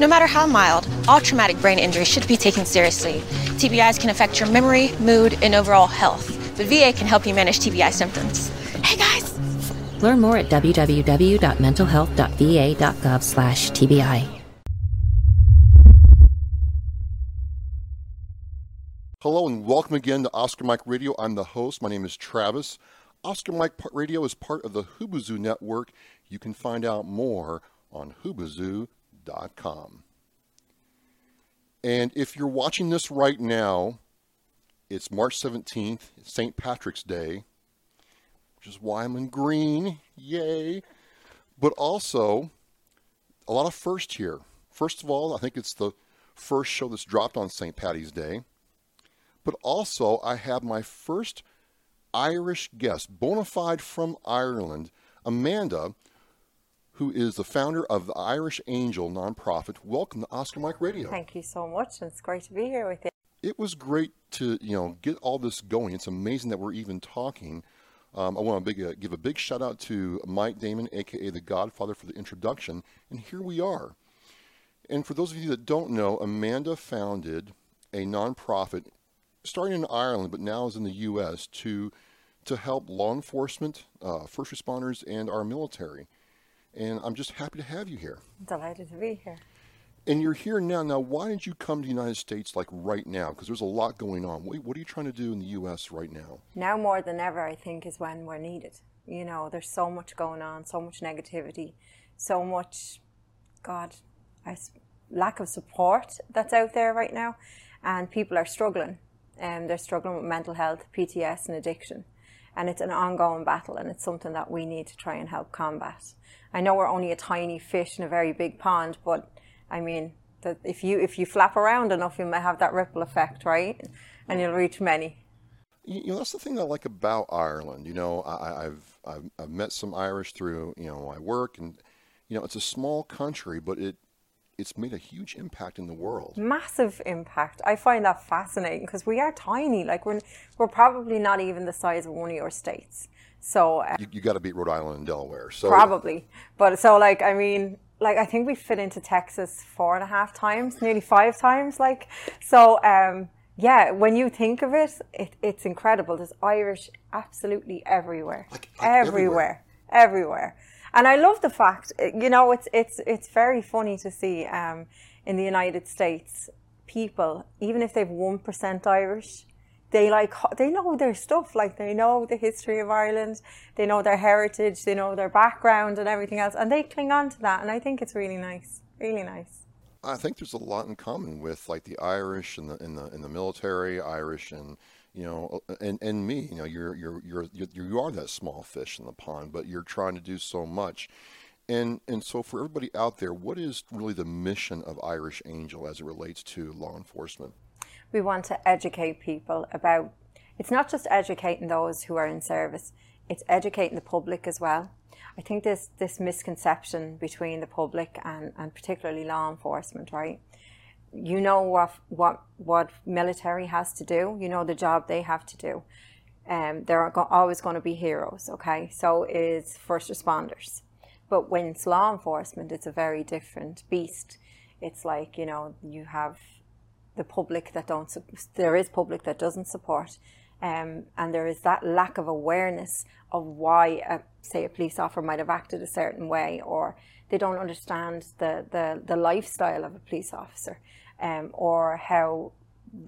No matter how mild, all traumatic brain injury should be taken seriously. TBIs can affect your memory, mood, and overall health, but VA can help you manage TBI symptoms. Hey guys! Learn more at www.mentalhealth.va.gov slash TBI. Hello and welcome again to Oscar Mike Radio. I'm the host. My name is Travis. Oscar Mike Radio is part of the Hubazoo Network. You can find out more on hubazoo.com. And if you're watching this right now, it's March 17th, St. Patrick's Day, which is why I'm in green. Yay! But also, a lot of first here. First of all, I think it's the first show that's dropped on St. Patty's Day but also I have my first Irish guest, bona fide from Ireland, Amanda, who is the founder of the Irish Angel nonprofit. Welcome to Oscar Mike Radio. Thank you so much. and It's great to be here with you. It was great to you know get all this going. It's amazing that we're even talking. Um, I want to big, uh, give a big shout out to Mike Damon, aka the Godfather, for the introduction. And here we are. And for those of you that don't know, Amanda founded a nonprofit starting in Ireland, but now is in the U.S. to to help law enforcement, uh, first responders, and our military. And I'm just happy to have you here. Delighted to be here. And you're here now. Now, why did you come to the United States like right now? Because there's a lot going on. What, what are you trying to do in the U.S. right now? Now more than ever, I think, is when we're needed. You know, there's so much going on, so much negativity, so much, God, I, lack of support that's out there right now, and people are struggling and they're struggling with mental health, PTS, and addiction. And it's an ongoing battle, and it's something that we need to try and help combat. I know we're only a tiny fish in a very big pond, but I mean, that if you if you flap around enough, you may have that ripple effect, right? And you'll reach many. You know, that's the thing I like about Ireland. You know, I, have I've I've met some Irish through you know my work, and you know, it's a small country, but it it's made a huge impact in the world. Massive impact. I find that fascinating because we are tiny. Like we're we're probably not even the size of one of your states. So uh, you, you got to beat Rhode Island and Delaware. So probably, but so like I mean, like I think we fit into Texas four and a half times, nearly five times. Like so. um yeah, when you think of it, it it's incredible. There's Irish absolutely everywhere, like, like everywhere, everywhere. everywhere. And I love the fact, you know, it's it's it's very funny to see um, in the United States people, even if they've one percent Irish, they like they know their stuff. Like they know the history of Ireland, they know their heritage, they know their background and everything else, and they cling on to that. And I think it's really nice, really nice. I think there's a lot in common with like the Irish and the in the in the military, Irish and you know, uh, and and me, you know, you're you're you're you are that small fish in the pond, but you're trying to do so much. And and so for everybody out there, what is really the mission of Irish Angel as it relates to law enforcement? We want to educate people about it's not just educating those who are in service, it's educating the public as well. I think this this misconception between the public and, and particularly law enforcement, right? You know what what what military has to do. You know the job they have to do. Um, there are go- always going to be heroes. Okay, so is first responders, but when it's law enforcement, it's a very different beast. It's like you know you have the public that don't. There is public that doesn't support. Um, and there is that lack of awareness of why, a, say, a police officer might have acted a certain way, or they don't understand the, the, the lifestyle of a police officer um, or how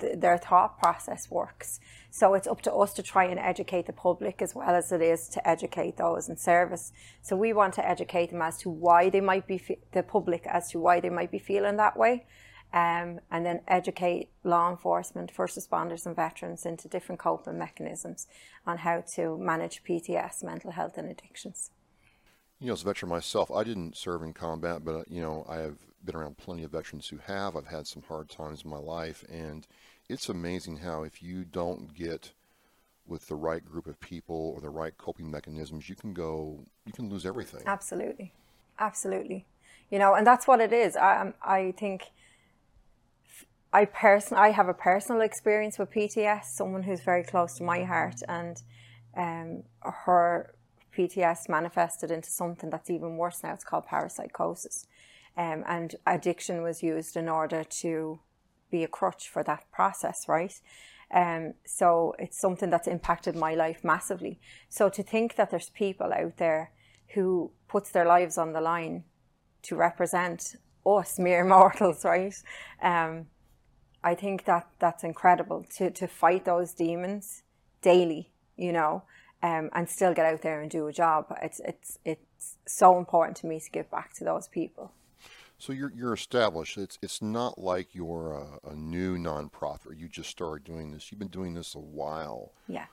th- their thought process works. So it's up to us to try and educate the public as well as it is to educate those in service. So we want to educate them as to why they might be fe- the public as to why they might be feeling that way. Um, and then educate law enforcement, first responders, and veterans into different coping mechanisms on how to manage PTS, mental health, and addictions. You know, as a veteran myself, I didn't serve in combat, but you know, I have been around plenty of veterans who have. I've had some hard times in my life, and it's amazing how if you don't get with the right group of people or the right coping mechanisms, you can go, you can lose everything. Absolutely, absolutely. You know, and that's what it is. I I think. I person I have a personal experience with PTS, someone who's very close to my heart, and um, her PTS manifested into something that's even worse now. It's called parapsychosis. um, and addiction was used in order to be a crutch for that process, right? Um, so it's something that's impacted my life massively. So to think that there's people out there who puts their lives on the line to represent us mere mortals, right? Um, I think that that's incredible to to fight those demons daily, you know, um, and still get out there and do a job. It's it's it's so important to me to give back to those people. So you're you're established. It's it's not like you're a, a new nonprofit. You just started doing this. You've been doing this a while. Yeah.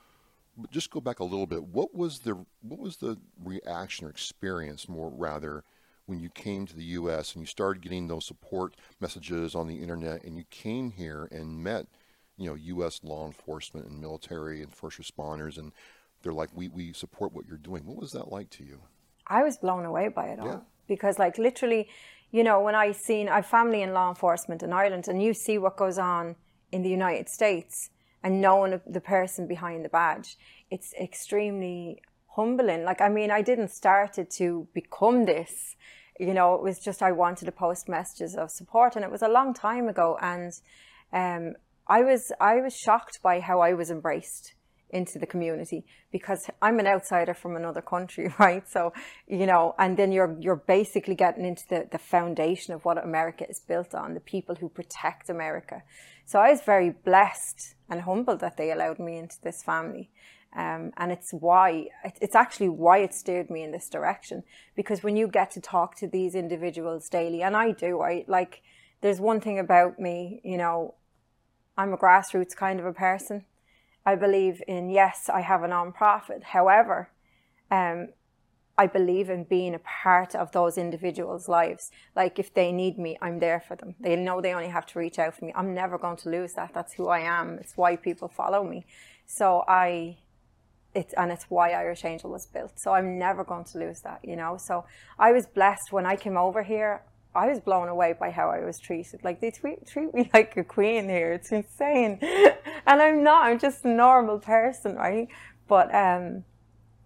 But just go back a little bit. What was the what was the reaction or experience, more rather, when you came to the U.S. and you started getting those support messages on the internet, and you came here and met, you know, U.S. law enforcement and military and first responders, and they're like, "We we support what you're doing." What was that like to you? I was blown away by it all Yeah. because, like, literally, you know, when I seen I've family in law enforcement in Ireland, and you see what goes on in the United States, and knowing the person behind the badge, it's extremely humbling. Like, I mean, I didn't start it to become this. You know, it was just I wanted to post messages of support, and it was a long time ago, and um, I was I was shocked by how I was embraced into the community because I'm an outsider from another country, right? So, you know, and then you're you're basically getting into the, the foundation of what America is built on, the people who protect America. So I was very blessed and humbled that they allowed me into this family. Um, and it's why it's actually why it steered me in this direction because when you get to talk to these individuals daily and I do I like there's one thing about me you know I'm a grassroots kind of a person I believe in yes, I have a non-profit. However, um, I believe in being a part of those individuals' lives. Like if they need me, I'm there for them. They know they only have to reach out for me. I'm never going to lose that. That's who I am. It's why people follow me. So I, it's and it's why Irish Angel was built. So I'm never going to lose that. You know. So I was blessed when I came over here. I was blown away by how I was treated. Like they treat, treat me like a queen here. It's insane. and I'm not. I'm just a normal person, right? But um,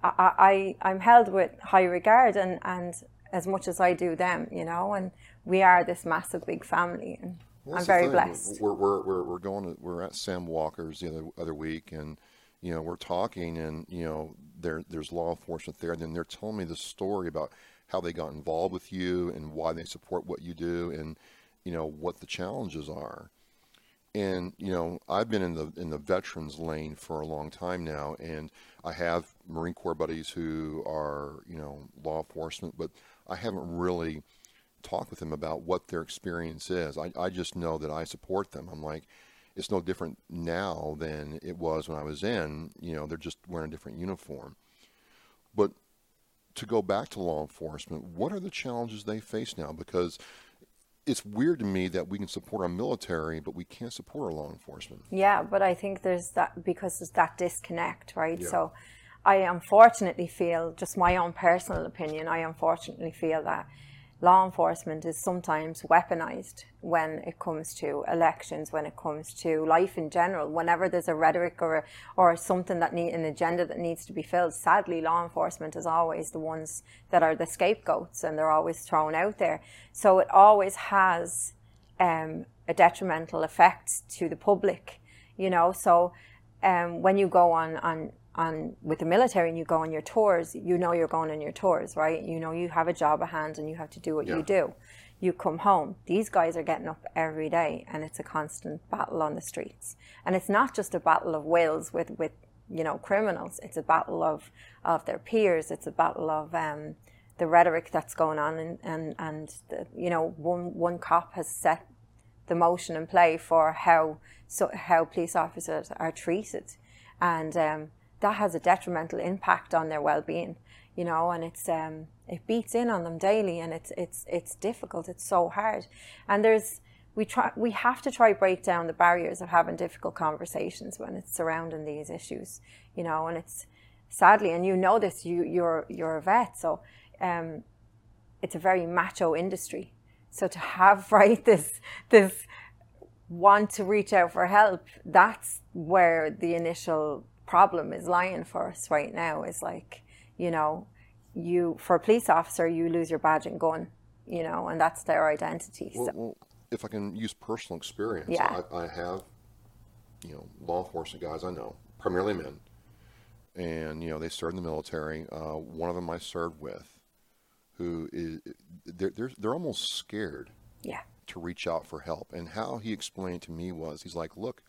I, I I'm held with high regard, and and as much as I do them, you know, and we are this massive big family, and Well, I'm very blessed. We're, we're, we're, we're going to, we're at Sam Walker's the other, other week and, you know, we're talking and, you know, there, there's law enforcement there and then they're telling me the story about how they got involved with you and why they support what you do and, you know, what the challenges are. And, you know, I've been in the, in the veterans lane for a long time now and I have Marine Corps buddies who are, you know, law enforcement, but I haven't really, talked with them about what their experience is. I, I just know that I support them. I'm like, it's no different now than it was when I was in. You know, they're just wearing a different uniform. But to go back to law enforcement, what are the challenges they face now? Because it's weird to me that we can support our military, but we can't support our law enforcement. Yeah, but I think there's that because there's that disconnect, right? So I unfortunately feel, just my own personal opinion, I unfortunately feel that law enforcement is sometimes weaponized when it comes to elections, when it comes to life in general. Whenever there's a rhetoric or or something that need an agenda that needs to be filled, sadly, law enforcement is always the ones that are the scapegoats, and they're always thrown out there. So it always has um, a detrimental effect to the public, you know. So um, when you go on on on with the military and you go on your tours, you know you're going on your tours, right? You know you have a job at hand and you have to do what Yeah. you do. You come home. These guys are getting up every day, and it's a constant battle on the streets. And it's not just a battle of wills with with you know criminals. It's a battle of of their peers. It's a battle of um, the rhetoric that's going on, and and and the, you know one one cop has set the motion in play for how so how police officers are treated, and um, that has a detrimental impact on their well-being. You know, and it's um, it beats in on them daily, and it's it's it's difficult. It's so hard, and there's we try we have to try break down the barriers of having difficult conversations when it's surrounding these issues. You know, and it's sadly, and you know this, you you're you're a vet, so um, it's a very macho industry. So to have right this this want to reach out for help, that's where the initial problem is lying for us right now. Is like, you know, you for a police officer, you lose your badge and gun. you know, and that's their identity. Well, so. well, if I can use personal experience, Yeah. I, I have, you know, law enforcement guys I know, primarily men, and you know they served in the military. Uh, one of them I served with, who is they're they're, they're almost scared yeah, to reach out for help. And how he explained to me was, he's like, look,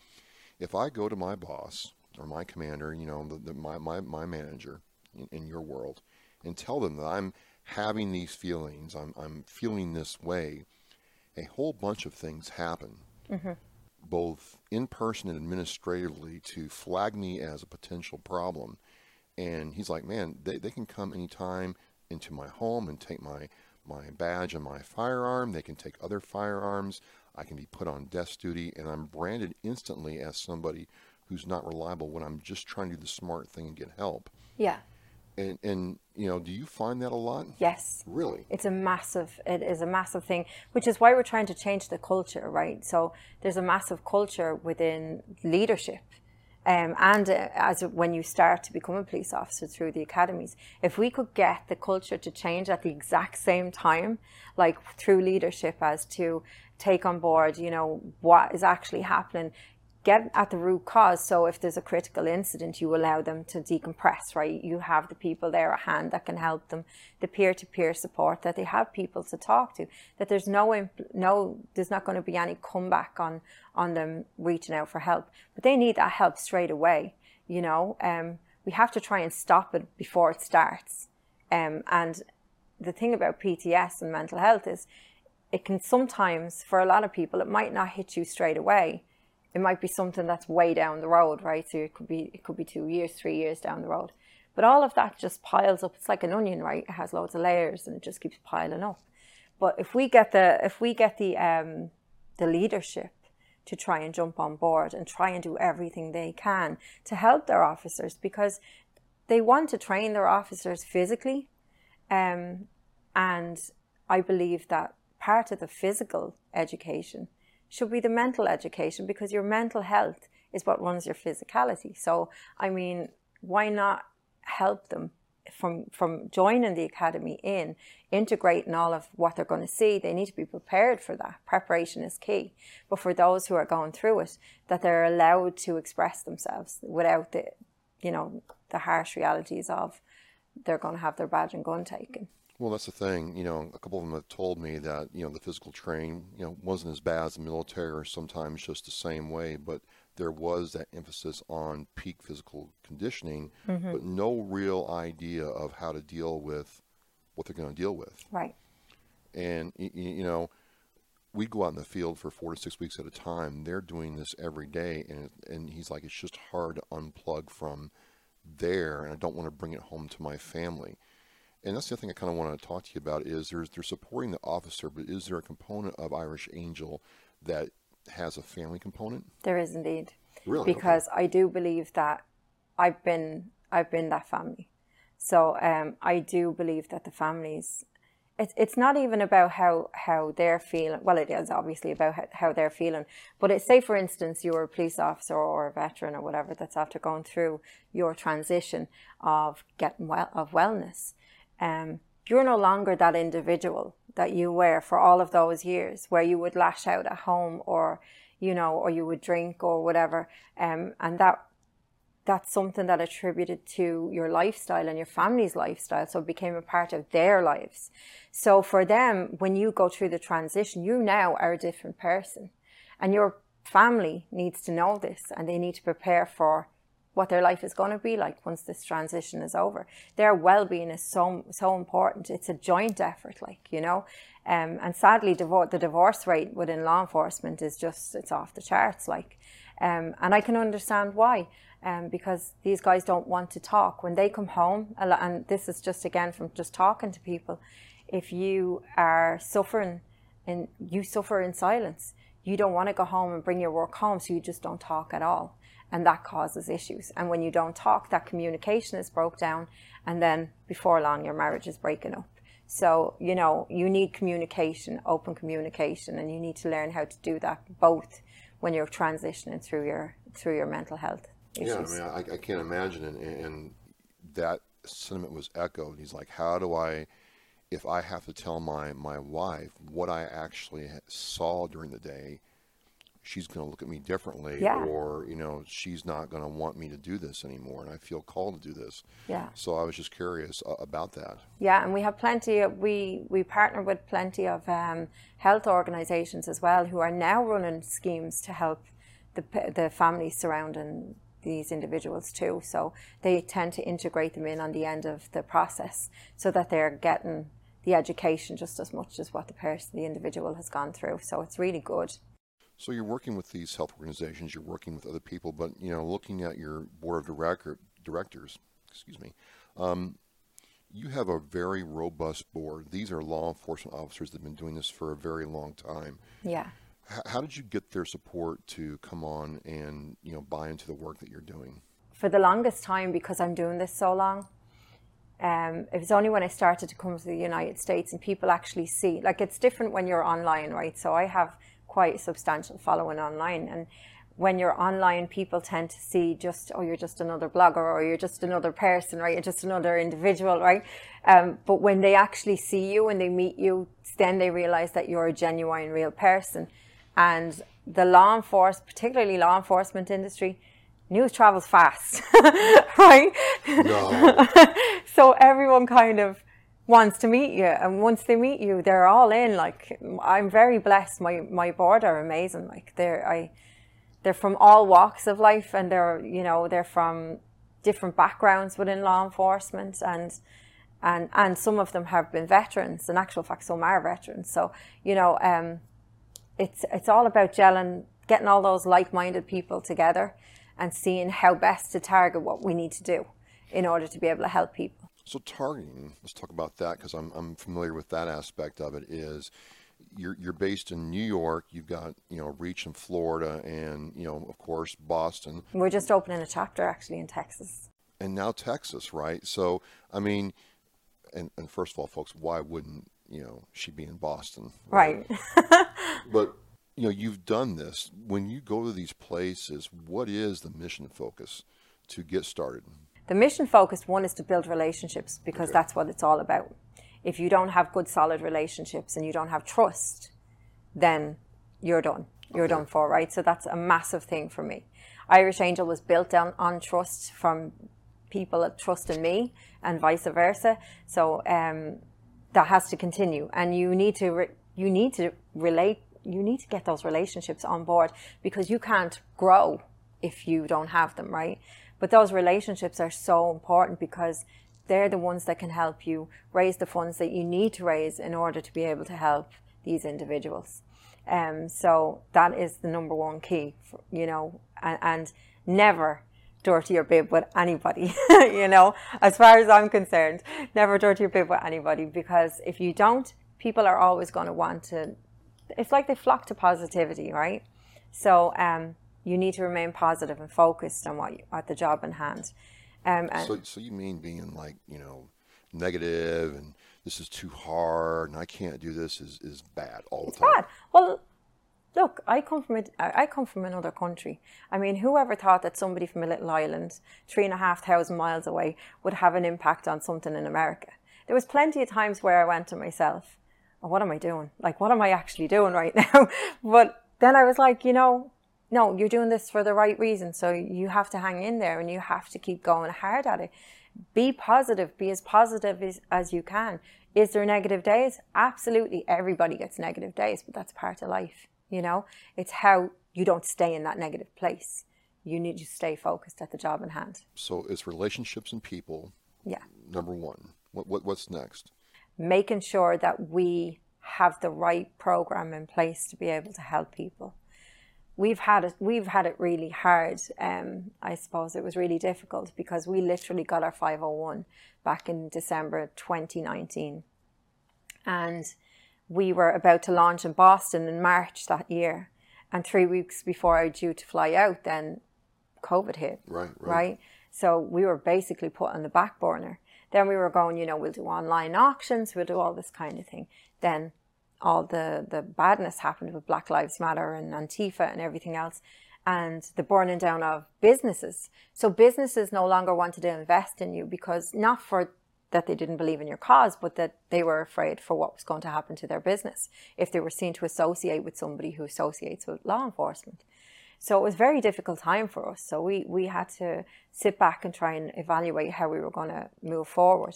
if I go to my boss or my commander, you know, the, the, my, my, my manager in, in your world, and tell them that I'm having these feelings, I'm, I'm feeling this way, a whole bunch of things happen, mm-hmm. both in person and administratively, to flag me as a potential problem. And he's like, man, they, they can come anytime into my home and take my, my badge and my firearm. They can take other firearms. I can be put on desk duty, and I'm branded instantly as somebody who's not reliable when I'm just trying to do the smart thing and get help. yeah, And, and you know, do you find that a lot? yes. Really? It's a massive, it is a massive thing, which is why we're trying to change the culture, right? So there's a massive culture within leadership. Um, and uh, as when you start to become a police officer through the academies, if we could get the culture to change at the exact same time, like through leadership, as to take on board, you know, what is actually happening, get at the root cause. So if there's a critical incident, you allow them to decompress, right? You have the people there at hand that can help them, the peer-to-peer support that they have people to talk to. That there's no impl- no, there's not going to be any comeback on on them reaching out for help, but they need that help straight away. You know, um, we have to try and stop it before it starts. Um, and the thing about PTS and mental health is it can sometimes, for a lot of people, it might not hit you straight away. It might be something that's way down the road, right? So it could be it could be two years, three years down the road. But all of that just piles up. It's like an onion, right? It has loads of layers and it just keeps piling up. But if we get the if we get the um, the leadership to try and jump on board and try and do everything they can to help their officers because they want to train their officers physically um, and I believe that part of the physical education should be the mental education because your mental health is what runs your physicality. So, I mean, why not help them from from joining the academy in integrating all of what they're going to see? They need to be prepared for that. Preparation is key. But for those who are going through it, that they're allowed to express themselves without the, you know, the harsh realities of they're going to have their badge and gun taken. Well, that's the thing. You know, a couple of them have told me that you know the physical training, you know, wasn't as bad as the military, or sometimes just the same way. But there was that emphasis on peak physical conditioning, mm-hmm. but no real idea of how to deal with what they're going to deal with. Right. And you know, we go out in the field for four to six weeks at a time. They're doing this every day, and and he's like, it's just hard to unplug from there, and I don't want to bring it home to my family. And that's the other thing I kind of want to talk to you about is there's they're supporting the officer, but is there a component of Irish Angel that has a family component? There is indeed. Really? Okay. Because I do believe that I've been I've been that family. So um, I do believe that the families it's it's not even about how how they're feeling. Well, it is obviously about how, how they're feeling. But it's say, for instance, you're a police officer or a veteran or whatever that's after going through your transition of getting well of wellness. Um, you're no longer that individual that you were for all of those years, where you would lash out at home or you know, or you would drink or whatever. Um, and that that's something that attributed to your lifestyle and your family's lifestyle. So it became a part of their lives. So for them, when you go through the transition, you now are a different person. And your family needs to know this and they need to prepare for what their life is going to be like once this transition is over. Their well-being is so so important. It's a joint effort, like you know, um, and sadly, divor- the divorce rate within law enforcement is just it's off the charts. Like, um, and I can understand why, um, because these guys don't want to talk when they come home. And this is just again from just talking to people. If you are suffering and you suffer in silence, you don't want to go home and bring your work home, so you just don't talk at all and that causes issues. And when you don't talk, that communication is broke down, and then before long, your marriage is breaking up. So, you know, you need communication, open communication, and you need to learn how to do that both when you're transitioning through your through your mental health issues. Yeah, I mean, I, I can't imagine, and, and that sentiment was echoed. He's like, how do I if I have to tell my, my wife what I actually saw during the day, she's going to look at me differently Yeah. or you know she's not going to want me to do this anymore and i feel called to do this Yeah. so i was just curious uh, about that Yeah, and we have plenty. Of, we we partner with plenty of um, health organisations as well who are now running schemes to help the the families surrounding these individuals too. So they tend to integrate them in on the end of the process, so that they're getting the education just as much as what the person, the individual, has gone through. So it's really good. So you're working with these health organizations you're working with other people but you know looking at your board of director, directors excuse me um, you have a very robust board these are law enforcement officers that have been doing this for a very long time Yeah. H- how did you get their support to come on and you know buy into the work that you're doing for the longest time because I'm doing this so long. Um, it was only when I started to come to the United States and people actually see, like it's different when you're online, right? So I have quite a substantial following online, and when you're online, people tend to see just, oh, you're just another blogger or you're just another person, right? You're just another individual, right? Um, but when they actually see you and they meet you, then they realize that you're a genuine, real person. And the law enforcement, particularly law enforcement industry, news travels fast, right? no so everyone kind of wants to meet you and once they meet you they're all in like i'm very blessed. My my board are amazing. Like they're i they're from all walks of life and they're you know they're from different backgrounds within law enforcement and and and some of them have been veterans. In actual fact some are veterans. So you know um it's it's all about gelling getting all those like-minded people together and seeing how best to target what we need to do in order to be able to help people So targeting, let's talk about that because I'm, I'm familiar with that aspect of it. Is you're you're based in New York, you've got you know reach in Florida, and you know of course Boston, We're just opening a chapter actually in Texas. and now Texas, right? So I mean, and and first of all, folks, why wouldn't you know she be in Boston, Right. But you know you've done this. When you go to these places, what is the mission focus to get started? The mission focused one is to build relationships because that's what it's all about. If you don't have good solid relationships and you don't have trust, then you're done. You're done for, right? So that's a massive thing for me. Irish Angel was built on, on trust from people that trust in me and vice versa. So um, that has to continue, and you need to re- you need to relate. You need to get those relationships on board because you can't grow if you don't have them, right? But those relationships are so important because they're the ones that can help you raise the funds that you need to raise in order to be able to help these individuals. Um, so that is the number one key, for, you know, and, and never dirty your bib with anybody, you know, as far as I'm concerned, never dirty your bib with anybody because if you don't, people are always going to want to, it's like they flock to positivity, right? So um, you need to remain positive and focused on what you, at the job in hand. Um, and So, so you mean being like, you know, negative and this is too hard and I can't do this is, is bad all the time. bad. Well, look, I come from a, I come from another country. I mean, whoever thought that somebody from a little island, three and a half thousand miles away, would have an impact on something in America? There was plenty of times where I went to myself, oh, "What am I doing? Like, what am I actually doing right now?" but then I was like, you know, no, you're doing this for the right reason. So you have to hang in there and you have to keep going hard at it. Be positive. Be as positive as, as you can. Is there negative days? Absolutely. Everybody gets negative days, but that's part of life. You know, it's how you don't stay in that negative place. You need to stay focused at the job in hand. So it's relationships and people, Yeah. number one. What, what What's next? Making sure that we have the right program in place to be able to help people. We've had it. We've had it really hard. Um, I suppose it was really difficult because we literally got our 501 back in December 2019, and we were about to launch in Boston in March that year. And three weeks before I was due to fly out, then COVID hit. Right, right. Right. So we were basically put on the back burner. Then we were going, you know, we'll do online auctions, we'll do all this kind of thing. Then all the, the badness happened with Black Lives Matter and Antifa and everything else, and the burning down of businesses. So businesses no longer wanted to invest in you because not for that they didn't believe in your cause, but that they were afraid for what was going to happen to their business if they were seen to associate with somebody who associates with law enforcement. So it was a very difficult time for us. So we, we had to sit back and try and evaluate how we were going to move forward.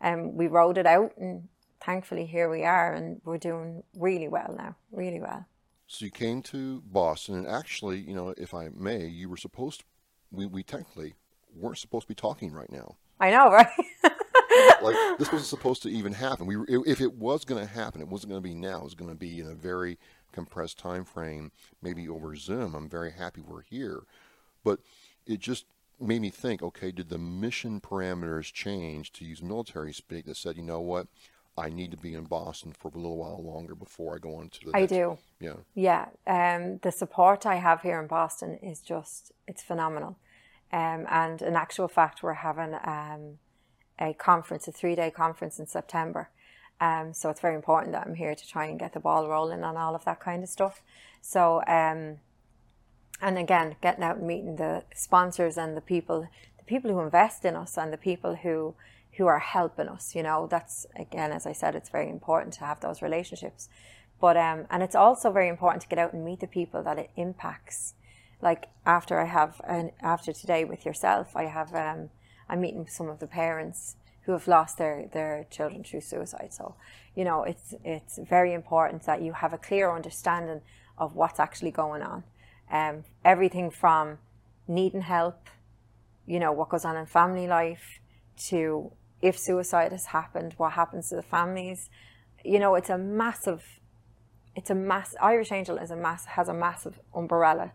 And um, we wrote it out, and thankfully here we are, and we're doing really well now, really well. So you came to Boston, and actually, you know, if I may, you were supposed to, we, we technically weren't supposed to be talking right now. I know, right? like this wasn't supposed to even happen. We, if it was going to happen, it wasn't going to be now. It was going to be in a very compressed time frame, maybe over Zoom. I'm very happy we're here, but it just made me think. Okay, did the mission parameters change to use military speak that said, you know what? I need to be in Boston for a little while longer before I go on to the. I next. do. Yeah. Yeah. Um, the support I have here in Boston is just it's phenomenal, um, and in actual fact, we're having um, a conference, a three day conference in September. Um, so it's very important that I'm here to try and get the ball rolling on all of that kind of stuff. So, um, and again, getting out and meeting the sponsors and the people, the people who invest in us and the people who who are helping us. You know, that's again, as I said, it's very important to have those relationships. But um, and it's also very important to get out and meet the people that it impacts. Like after I have, and after today with yourself, I have um, I'm meeting some of the parents who have lost their, their children through suicide. So, you know, it's it's very important that you have a clear understanding of what's actually going on. Um, everything from needing help, you know, what goes on in family life, to if suicide has happened, what happens to the families. You know, it's a massive, it's a mass. Irish Angel is a mass has a massive umbrella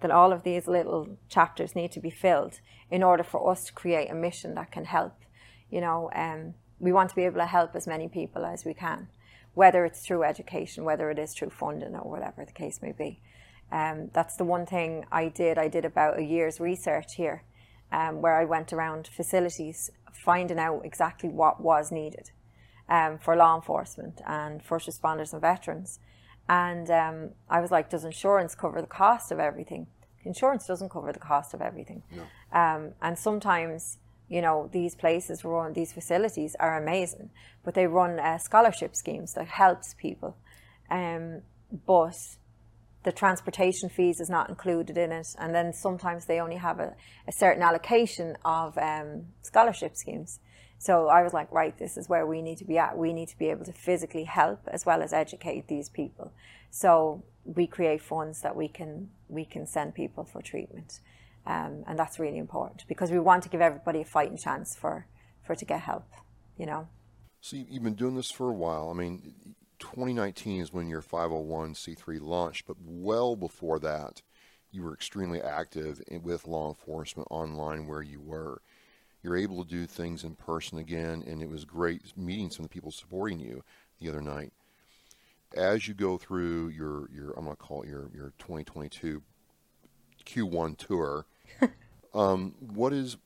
that all of these little chapters need to be filled in order for us to create a mission that can help. You know, um, we want to be able to help as many people as we can, whether it's through education, whether it is through funding, or whatever the case may be. Um, that's the one thing I did. I did about a year's research here, um, where I went around facilities finding out exactly what was needed um, for law enforcement and first responders and veterans. And um, I was like, does insurance cover the cost of everything? Insurance doesn't cover the cost of everything. No. Um, and sometimes, you know, these places run, these facilities are amazing, but they run uh, scholarship schemes that helps people. Um, but the transportation fees is not included in it. And then sometimes they only have a, a certain allocation of um, scholarship schemes. So I was like, right, this is where we need to be at. We need to be able to physically help as well as educate these people. So we create funds that we can we can send people for treatment, um, and that's really important because we want to give everybody a fighting chance for for to get help. You know. So you've been doing this for a while. I mean, 2019 is when your 501c3 launched, but well before that, you were extremely active with law enforcement online where you were you're able to do things in person again, and it was great meeting some of the people supporting you the other night. As you go through your, your I'm going to call it your, your 2022 Q1 tour, um, what is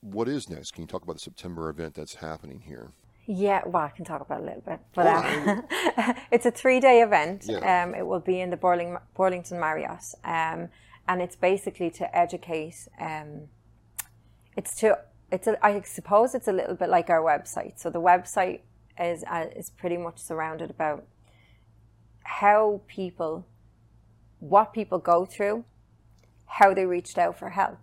what is next? Can you talk about the September event that's happening here? Yeah, well, I can talk about it a little bit, but uh, it's a three-day event. Yeah. Um, it will be in the Burling, Burlington Marriott, um, and it's basically to educate. Um, it's to it's a, I suppose it's a little bit like our website. So the website is uh, is pretty much surrounded about how people, what people go through, how they reached out for help,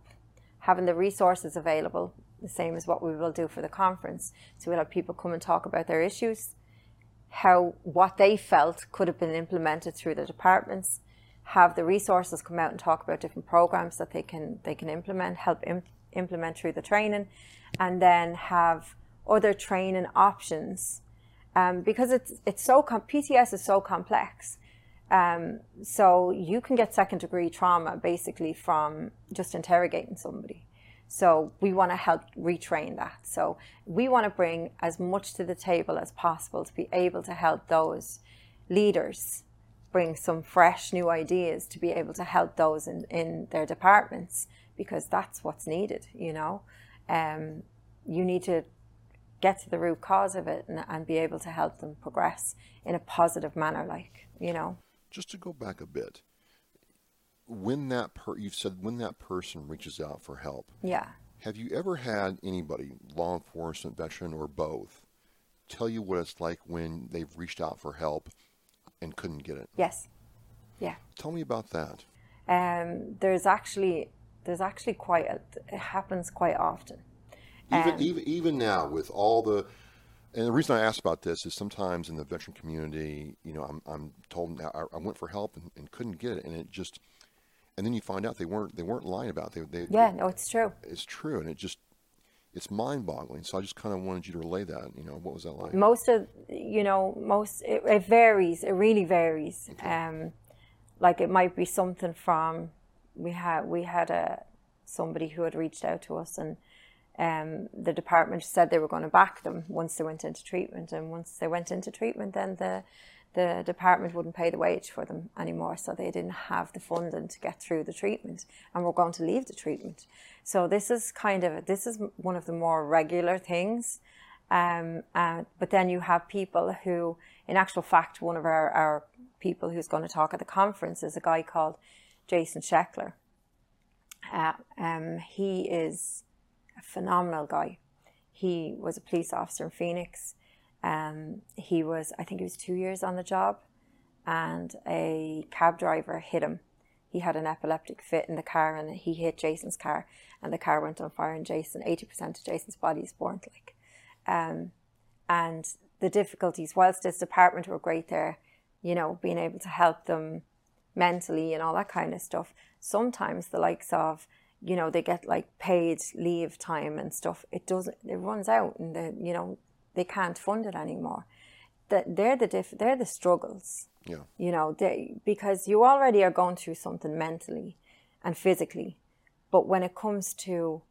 having the resources available, the same as what we will do for the conference. So we'll have people come and talk about their issues, how what they felt could have been implemented through the departments, have the resources come out and talk about different programs that they can they can implement, help implement implement through the training, and then have other training options um, because it's it's so com- PTS is so complex. Um, so you can get second degree trauma basically from just interrogating somebody. So we want to help retrain that. So we want to bring as much to the table as possible to be able to help those leaders bring some fresh new ideas to be able to help those in, in their departments because that's what's needed, you know. Um, you need to get to the root cause of it and, and be able to help them progress in a positive manner, like, you know. Just to go back a bit, when that per you've said when that person reaches out for help yeah Have you ever had anybody, law enforcement, veteran, or both, tell you what it's like when they've reached out for help and couldn't get it? Yes. Yeah. Tell me about that. Um, there's actually there's actually quite a, it happens quite often. Even, Um, even even now with all the and the reason I ask about this is sometimes in the veteran community, you know, I'm, I'm told I, I went for help and, and couldn't get it, and it just, and then you find out they weren't they weren't lying about it. They, they Yeah, no, it's true. it's true, and it just it's mind-boggling. So I just kind of wanted you to relay that. You know, what was that like? most of you know most it, it varies it really varies um like it might be something from we had we had a somebody who had reached out to us and um the department said they were going to back them once they went into treatment and once they went into treatment then the the department wouldn't pay the wage for them anymore so they didn't have the funding to get through the treatment and were going to leave the treatment so this is kind of this is one of the more regular things um, uh, but then you have people who, in actual fact, one of our, our people who's going to talk at the conference is a guy called Jason Schechterle. Uh, um, he is a phenomenal guy. He was a police officer in Phoenix. Um, he was, I think he was two years on the job, and a cab driver hit him. He had an epileptic fit in the car, and he hit Jason's car, and the car went on fire. And Jason, eighty percent of Jason's body is burnt. Like, um, and the difficulties, whilst this department were great there, you know, being able to help them mentally and all that kind of stuff, sometimes the likes of, you know, they get like paid leave time and stuff, it doesn't, it runs out and the, you know, they can't fund it anymore. That they're the diff- they're the struggles. Yeah, you know they, because you already are going through something mentally and physically but when it comes to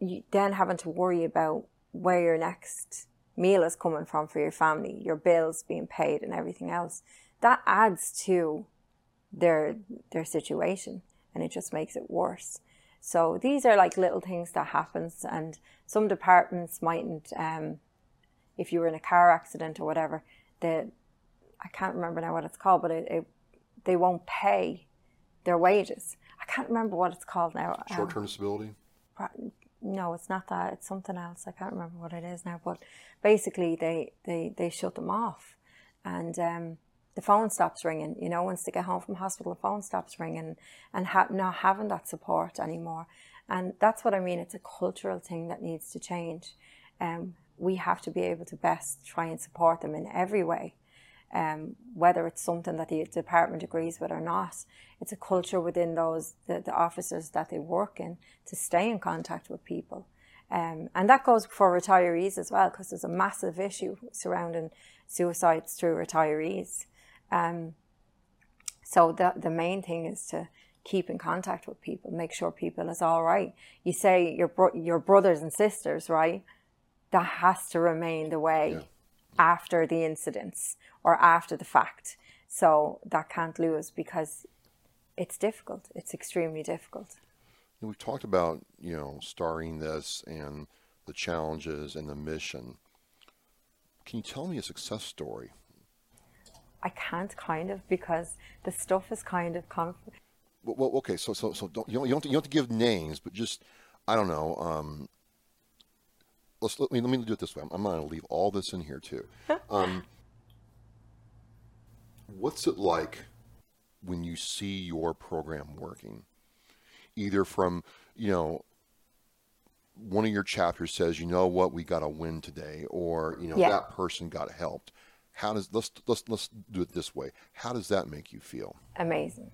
you then having to worry about where your next meal is coming from for your family your bills being paid and everything else that adds to their their situation and it just makes it worse. So these are like little things that happens and some departments mightn't um, if you were in a car accident or whatever the I can't remember now what it's called, but it, it they won't pay their wages. I can't remember what it's called now. Um, short-term disability. no, it's not that. It's something else. I can't remember what it is now. But basically, they they they shut them off, and um, the phone stops ringing. You know, once they get home from hospital, the phone stops ringing, and ha- not having that support anymore. And that's what I mean. It's a cultural thing that needs to change. Um, we have to be able to best try and support them in every way um, whether it's something that the department agrees with or not. It's a culture within those the, the officers that they work in to stay in contact with people. Um, and that goes for retirees as well, because there's a massive issue surrounding suicides through retirees. Um, so the, the main thing is to keep in contact with people, make sure people is all right. You say your, bro- your brothers and sisters, right? That has to remain the way Yeah. after the incidents or after the fact. So that can't lose because it's difficult. It's extremely difficult. Know, we've talked about you know starting this and the challenges and the mission. Can you tell me a success story? I can't kind of because the stuff is kind of conf- Well, well okay, so so so don't, you don't you don't, you don't have to give names, but just I don't know. Um, let's let me let me do it this way. I'm, I'm going to leave all this in here too. Um, what's it like when you see your program working? Either from you know one of your chapters says, you know what, we got to win today, or you know Yeah. that person got helped. How does let's let's let's do it this way? How does that make you feel? amazing.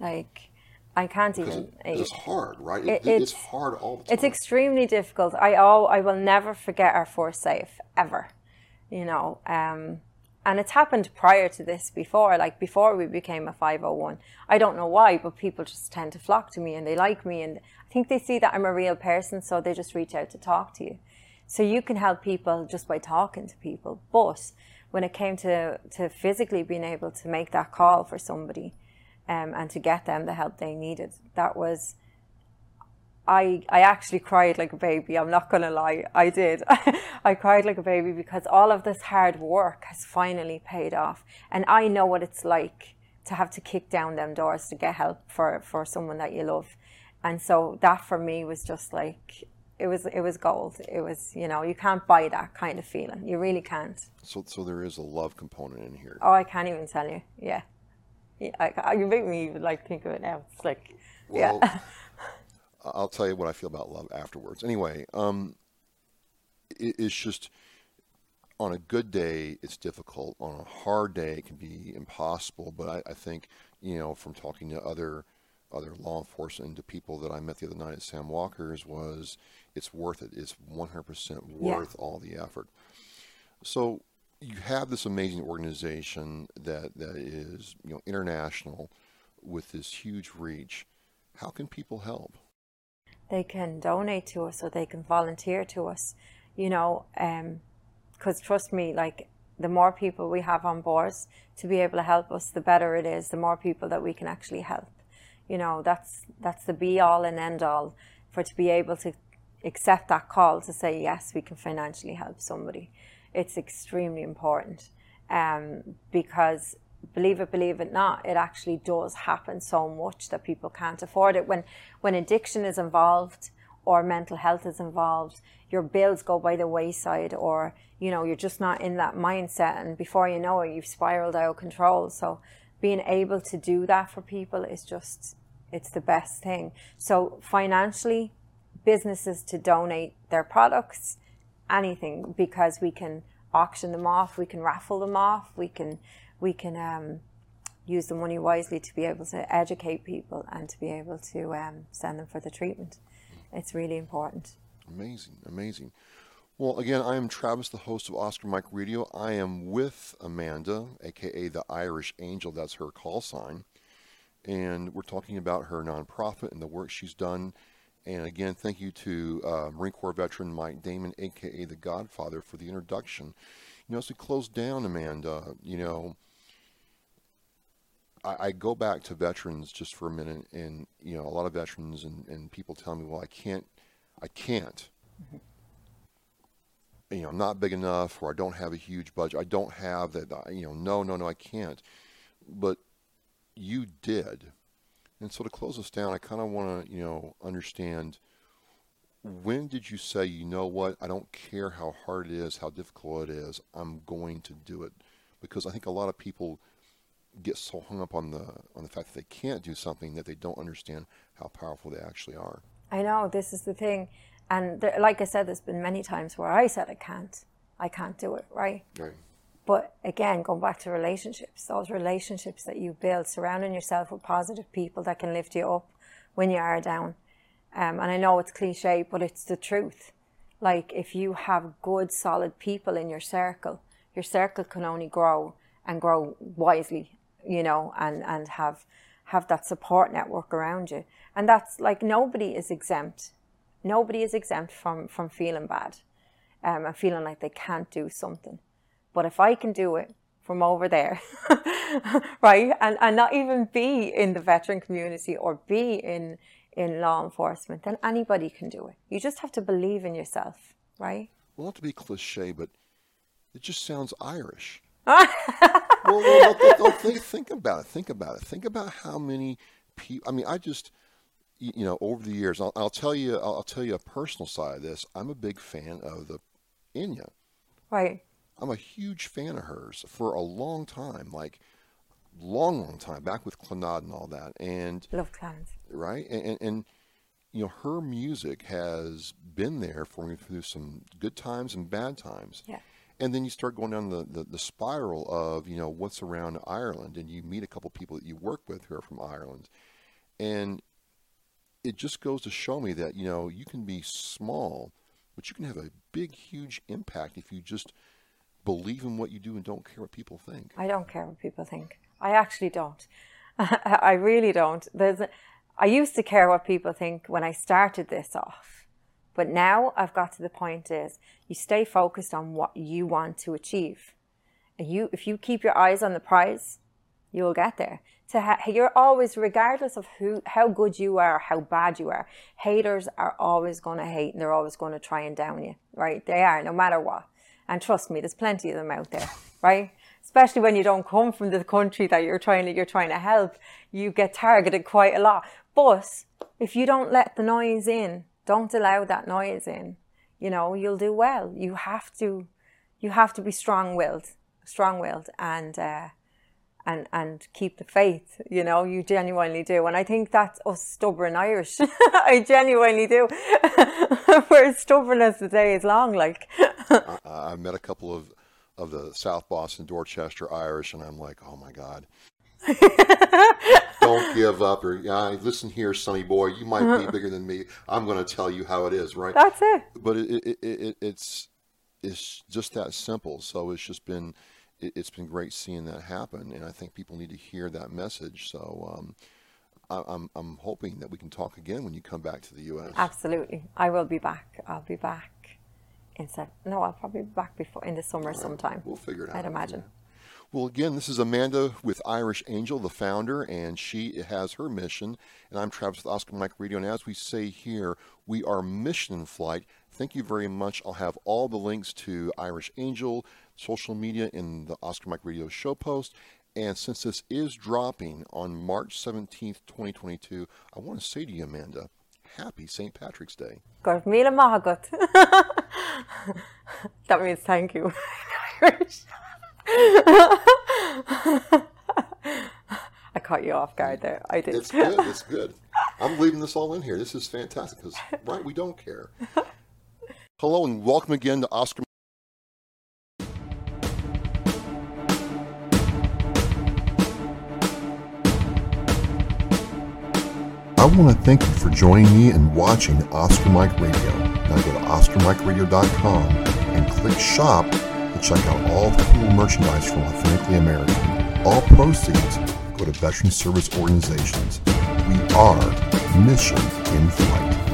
Like I can't even. it, it's hard, right? It- It, it's, it's- hard all the time. It's extremely difficult. I all I will never forget our force safe ever. You know, um, and it's happened prior to this before. Like before we became a five hundred one. I don't know why, but people just tend to flock to me and they like me, and I think they see that I'm a real person, so they just reach out to talk to you. So you can help people just by talking to people. But when it came to to physically being able to make that call for somebody, um, and to get them the help they needed, that was I I actually cried like a baby. I'm not gonna lie, I did. I cried like a baby because all of this hard work has finally paid off, and I know what it's like to have to kick down them doors to get help for for someone that you love, and so that for me was just like it was it was gold. It was you know you can't buy that kind of feeling. You really can't. So so there is a love component in here. Oh, I can't even tell you. Yeah, yeah I, you make me even like think of it now. It's like well, yeah. I'll tell you what I feel about love afterwards. Anyway, um, it, it's just on a good day it's difficult. On a hard day it can be impossible. But I, I think you know from talking to other other law enforcement and to people that I met the other night at Sam Walker's was it's worth it. It's 100% worth yeah. all the effort. So you have this amazing organization that, that is you know international with this huge reach. How can people help? They can donate to us or they can volunteer to us, you know, because um, trust me, like the more people we have on boards to be able to help us, the better it is, the more people that we can actually help you know that's that's the be all and end all for to be able to accept that call to say yes we can financially help somebody it's extremely important um, because believe it believe it not it actually does happen so much that people can't afford it when when addiction is involved or mental health is involved your bills go by the wayside or you know you're just not in that mindset and before you know it you've spiraled out of control so being able to do that for people is just it's the best thing. So financially, businesses to donate their products, anything, because we can auction them off, we can raffle them off, we can we can um, use the money wisely to be able to educate people and to be able to um, send them for the treatment. It's really important. Amazing, amazing. Well, again, I am Travis, the host of Oscar Mike Radio. I am with Amanda, aka the Irish Angel. That's her call sign and we're talking about her nonprofit and the work she's done. And again, thank you to uh, Marine Corps veteran Mike Damon, aka the Godfather, for the introduction. You know, as we close down, Amanda, you know, I, I, go back to veterans just for a minute, and you know, a lot of veterans and, and people tell me, well, I can't, I can't. Mm-hmm. You know, I'm not big enough, or I don't have a huge budget. I don't have that. You know, no, no, no, I can't. But you did. And so to close us down, I kind of want to, you know, understand when did you say, you know what, I don't care how hard it is, how difficult it is, I'm going to do it? Because I think a lot of people get so hung up on the on the fact that they can't do something that they don't understand how powerful they actually are. I know this is the thing, and there, like I said, there's been many times where I said I can't, I can't do it, right? Right. But again, going back to relationships, those relationships that you build, surrounding yourself with positive people that can lift you up when you are down. Um, and I know it's cliche, but it's the truth. Like if you have good, solid people in your circle, your circle can only grow and grow wisely, you know, and, and have have that support network around you. And that's like nobody is exempt. Nobody is exempt from from feeling bad um, and feeling like they can't do something. But if I can do it from over there, right, and, and not even be in the veteran community or be in in law enforcement, then anybody can do it. You just have to believe in yourself, right? Well, not to be cliche, but it just sounds Irish. well, well don't, oh, don't think, think about it. Think about it. Think about how many people. I mean, I just, you know, over the years, I'll, I'll tell you, I'll, I'll, tell you a personal side of this. I'm a big fan of the Enya. Right. I'm a huge fan of hers for a long time, like long, long time, back with Clannad and all that. And love Clannad. Right, and, and, and you know her music has been there for me through some good times and bad times. Yeah. And then you start going down the, the, the, spiral of, you know, what's around Ireland, and you meet a couple people that you work with who are from Ireland. And it just goes to show me that, you know, you can be small, but you can have a big, huge impact if you just – believe in what you do and don't care what people think. I don't care what people think. I actually don't. I really don't. There's, I used to care what people think when I started this off, but now I've got to the point is you stay focused on what you want to achieve, and you if you keep your eyes on the prize, you'll get there. To ha- you're always, regardless of who, how good you are, how bad you are, haters are always going to hate, and they're always going to try and down you. Right? They are, no matter what. And trust me, there's plenty of them out there, right? Especially when you don't come from the country that you're trying to you're trying to help, you get targeted quite a lot. But if you don't let the noise in, Don't allow that noise in. You know, you'll do well. You have to, you have to be strong-willed, strong-willed, and uh, and and keep the faith. You know, you genuinely do. And I think that's us stubborn Irish. I genuinely do. We're stubborn as the day is long. Like I, I met a couple of of the South Boston, Dorchester Irish, and I'm like, oh my god. Don't give up, or yeah, listen here, Sonny boy. You might be uh-huh. bigger than me. I'm going to tell you how it is, right? that's it. but it, it, it, it, it's it's just that simple. So it's just been it, it's been great seeing that happen, and I think people need to hear that message. So um, I, I'm I'm hoping that we can talk again when you come back to the U.S. Absolutely. I will be back. I'll be back in Sep- No, I'll probably be back before in the summer sometime. We'll figure it out. I'd imagine. Well, again, this is Amanda with Irish Angel, the founder, and she has her mission. And I'm Travis with Oscar Mike Radio. And as we say here, we are mission flight. Thank you very much. I'll have all the links to Irish Angel, social media in the Oscar Mike Radio show post. And since this is dropping on March 17th, 2022, I want to say to you, Amanda, happy St. Patrick's Day. Gur míle maithagat. That means thank you. I caught you off guard there. I did. It's good. It's good. I'm leaving this all in here. This is fantastic because, right, we don't care. Hello and welcome again to Oscar. I want to thank you for joining me and watching Oscar Mike Radio. Now go to OscarMikeRadio.com and click Shop to check out all the cool merchandise from Authentically American. All proceeds go to veteran service organizations. We are Mission in Flight.